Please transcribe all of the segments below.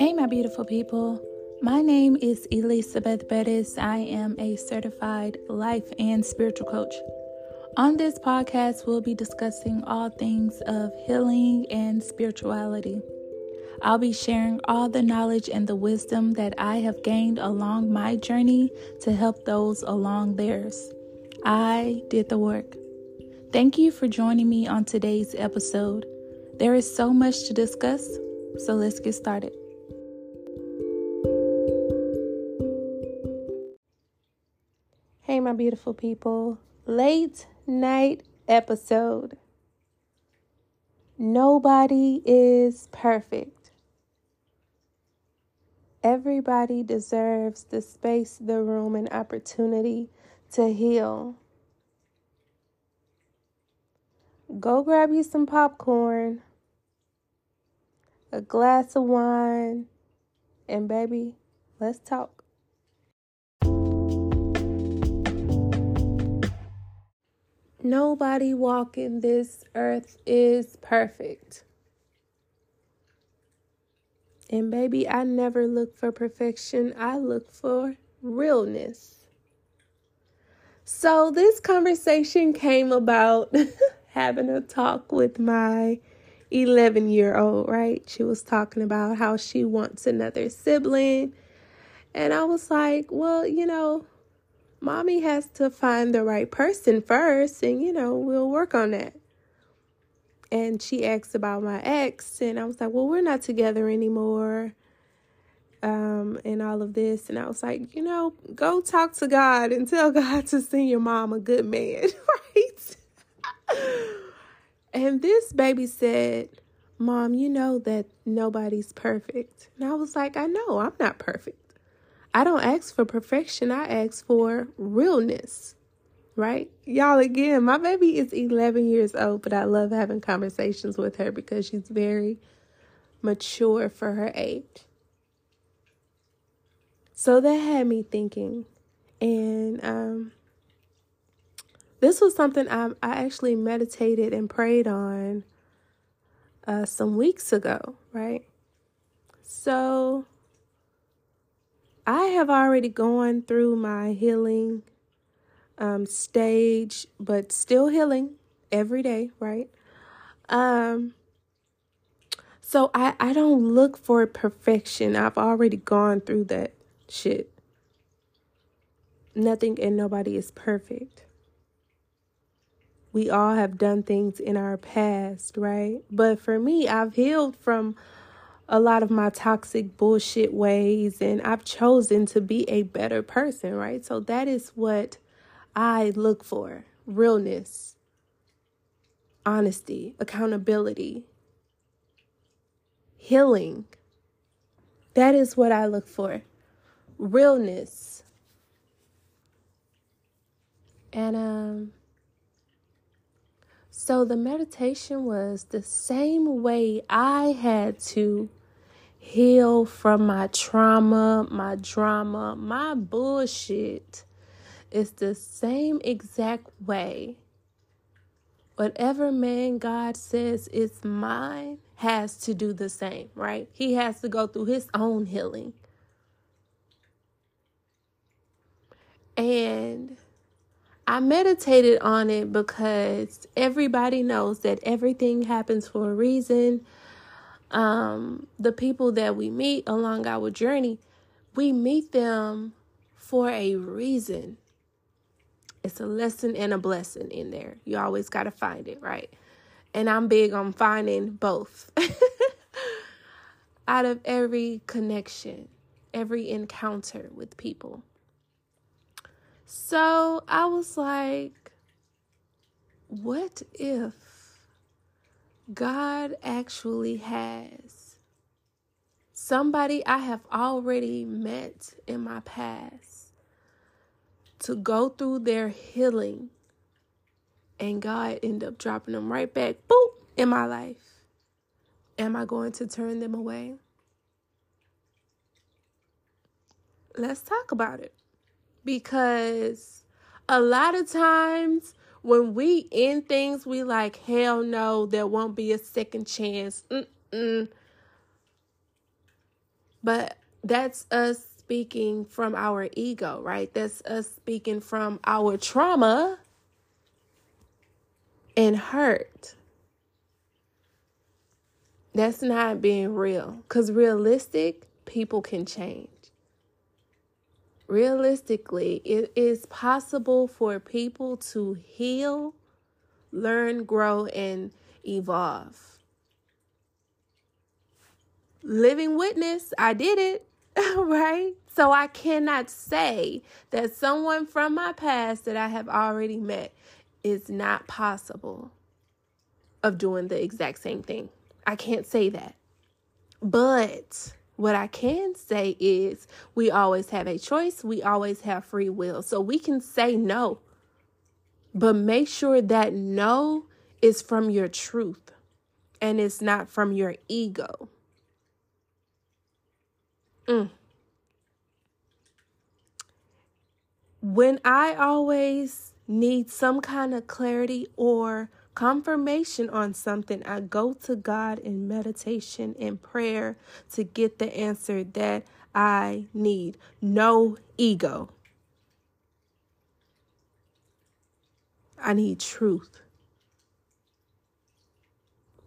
Hey, my beautiful people. My name is Elizabeth Bettis. I am a certified life and spiritual coach. On this podcast, we'll be discussing all things of healing and spirituality. I'll be sharing all the knowledge and the wisdom that I have gained along my journey to help those along theirs. I did the work. Thank you for joining me on today's episode. There is so much to discuss, so let's get started. My beautiful people. Late night episode. Nobody is perfect. Everybody deserves the space, the room, and opportunity to heal. Go grab you some popcorn, a glass of wine, and baby, let's talk. Nobody walking this earth is perfect. And baby, I never look for perfection, I look for realness. So, this conversation came about having a talk with my 11 year old, right? She was talking about how she wants another sibling. And I was like, well, you know, mommy has to find the right person first, and you know, we'll work on that. And she asked about my ex, and I was like, well, we're not together anymore. Um, and all of this. And I was like, you know, go talk to God and tell God to send your mom a good man, right? and this baby said, Mom, you know that nobody's perfect. And I was like, I know, I'm not perfect. I don't ask for perfection, I ask for realness, right? Y'all, again, my baby is 11 years old, but I love having conversations with her because she's very mature for her age. So that had me thinking. And um, this was something I, I actually meditated and prayed on uh, some weeks ago, right? So I have already gone through my healing um, stage, but still healing every day, right? Um, so I, I don't look for perfection. I've already gone through that shit. Nothing and nobody is perfect. We all have done things in our past, right? But for me, I've healed from a lot of my toxic bullshit ways and I've chosen to be a better person, right? So that is what I look for realness, honesty, accountability, healing. That is what I look for realness. And, um, so the meditation was the same way I had to heal from my trauma, my drama, my bullshit. It's the same exact way. Whatever man God says is mine has to do the same, right? He has to go through his own healing. And I meditated on it because everybody knows that everything happens for a reason um, the people that we meet along our journey, we meet them for a reason. It's a lesson and a blessing in there. You always got to find it, right? And I'm big on finding both. Out of every connection, every encounter with people. So I was like, what if God actually has somebody I have already met in my past to go through their healing, and God end up dropping them right back, boop, in my life. Am I going to turn them away? Let's talk about it. Because a lot of times when we end things, we like, hell no, there won't be a second chance. Mm-mm. But that's us speaking from our ego, right? That's us speaking from our trauma and hurt. That's not being real. Because realistic, people can change. Realistically, it is possible for people to heal, learn, grow, and evolve. Living witness, I did it, right? So I cannot say that someone from my past that I have already met is not possible of doing the exact same thing. I can't say that. But what I can say is we always have a choice, we always have free will. So we can say no. But make sure that no is from your truth and it's not from your ego. Mm. When I always need some kind of clarity or confirmation on something, I go to God in meditation and prayer to get the answer that I need. No ego. I need truth.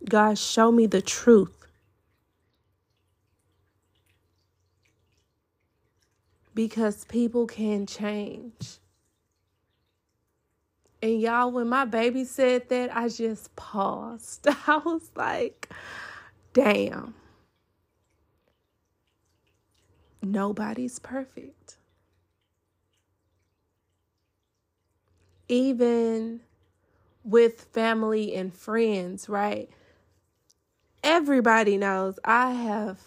God, show me the truth. Because people can change. And y'all, when my baby said that, I just paused. I was like, damn. Nobody's perfect. Even with family and friends, right? Everybody knows I have,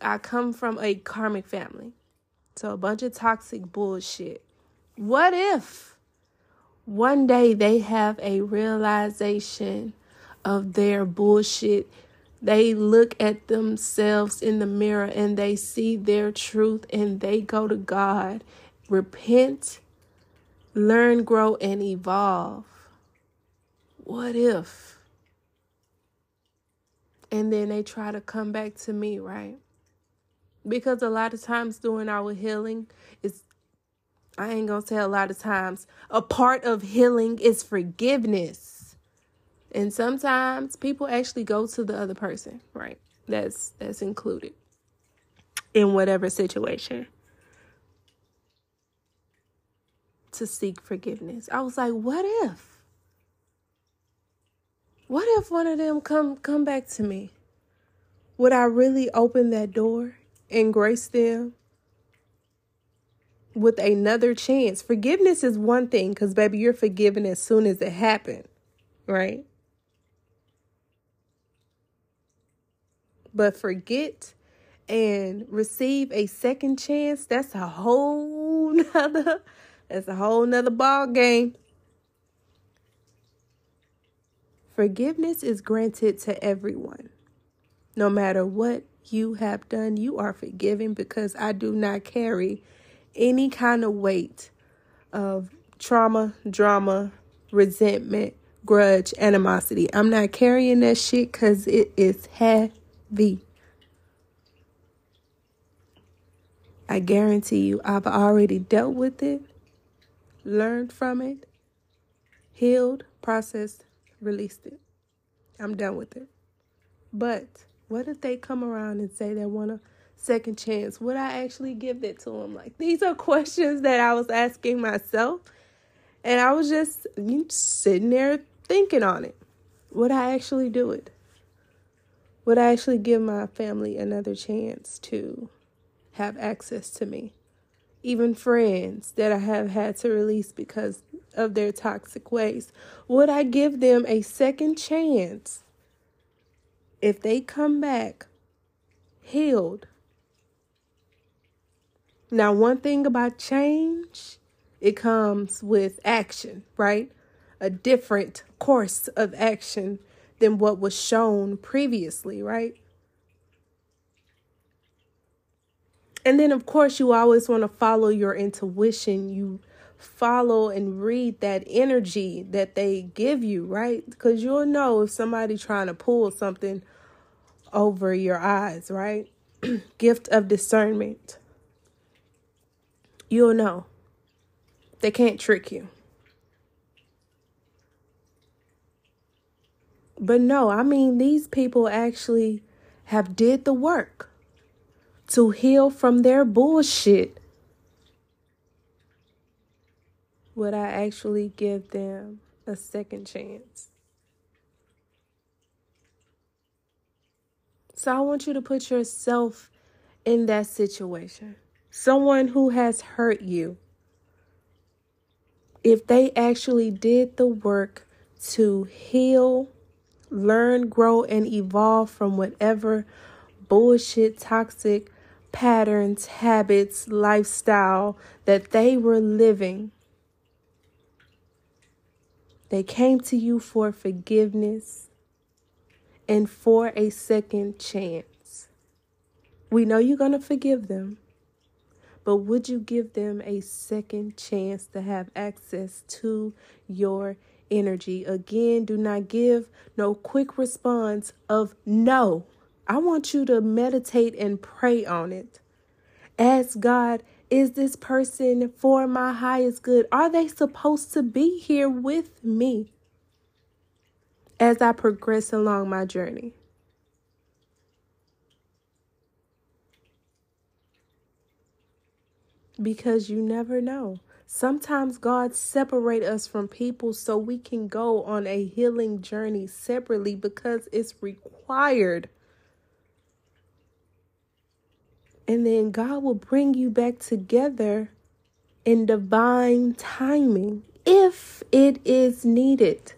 I come from a karmic family. So a bunch of toxic bullshit. What if? One day they have a realization of their bullshit. They look at themselves in the mirror and they see their truth and they go to God, repent, learn, grow, and evolve. What if? And then they try to come back to me, right? Because a lot of times during our healing, it's I ain't gonna say a lot of times, a part of healing is forgiveness. And sometimes people actually go to the other person, right? That's that's included in whatever situation to seek forgiveness. I was like, what if? What if one of them come come back to me? Would I really open that door and grace them with another chance. Forgiveness is one thing because, baby, you're forgiven as soon as it happened, right? But forget and receive a second chance, that's a whole nother, that's a whole nother ball game. Forgiveness is granted to everyone. No matter what you have done, you are forgiven because I do not carry any kind of weight of trauma, drama, resentment, grudge, animosity. I'm not carrying that shit because it is heavy. I guarantee you, I've already dealt with it, learned from it, healed, processed, released it. I'm done with it. But what if they come around and say they want to second chance? Would I actually give it to him? Like these are questions that I was asking myself, and I was just sitting there thinking on it. Would I actually do it? Would I actually give my family another chance to have access to me? Even friends that I have had to release because of their toxic ways. Would I give them a second chance if they come back healed now, one thing about change, it comes with action, right? A different course of action than what was shown previously, right? And then, of course, you always want to follow your intuition. You follow and read that energy that they give you, right? Because you'll know if somebody trying to pull something over your eyes, right? gift of discernment, you'll know. They can't trick you. But no, I mean these people actually have did the work to heal from their bullshit. Would I actually give them a second chance? So I want you to put yourself in that situation. Someone who has hurt you. If they actually did the work to heal learn, grow, and evolve from whatever bullshit, toxic patterns, habits, lifestyle that they were living. They came to you for forgiveness and for a second chance. We know you're going to forgive them, but would you give them a second chance to have access to your energy. Again, do not give no quick response of no. I want you to meditate and pray on it. Ask God, is this person for my highest good? Are they supposed to be here with me as I progress along my journey? Because you never know. Sometimes God separate us from people so we can go on a healing journey separately because it's required. And then God will bring you back together in divine timing if it is needed.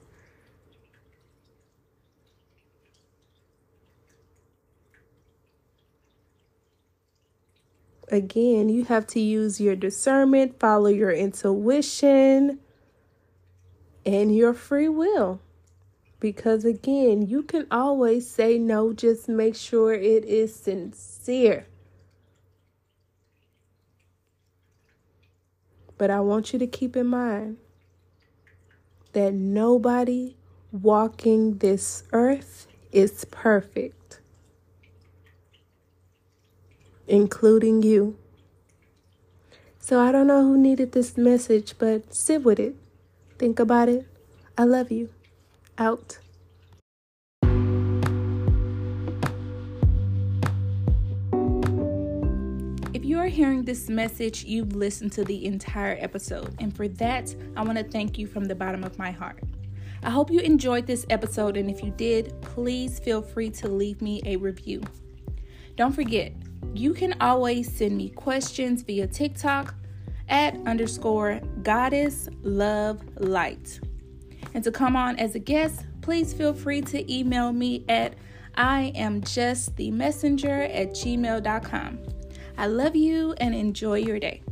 Again, you have to use your discernment, follow your intuition, and your free will. Because again, you can always say no, just make sure it is sincere. But I want you to keep in mind that nobody walking this earth is perfect including you. So I don't know who needed this message, but sit with it. Think about it. I love you. Out. If you are hearing this message, you've listened to the entire episode. And for that, I want to thank you from the bottom of my heart. I hope you enjoyed this episode. And if you did, please feel free to leave me a review. Don't forget, you can always send me questions via TikTok at underscore goddess love light. And to come on as a guest, please feel free to email me at I am just the messenger at gmail.com. I love you and enjoy your day.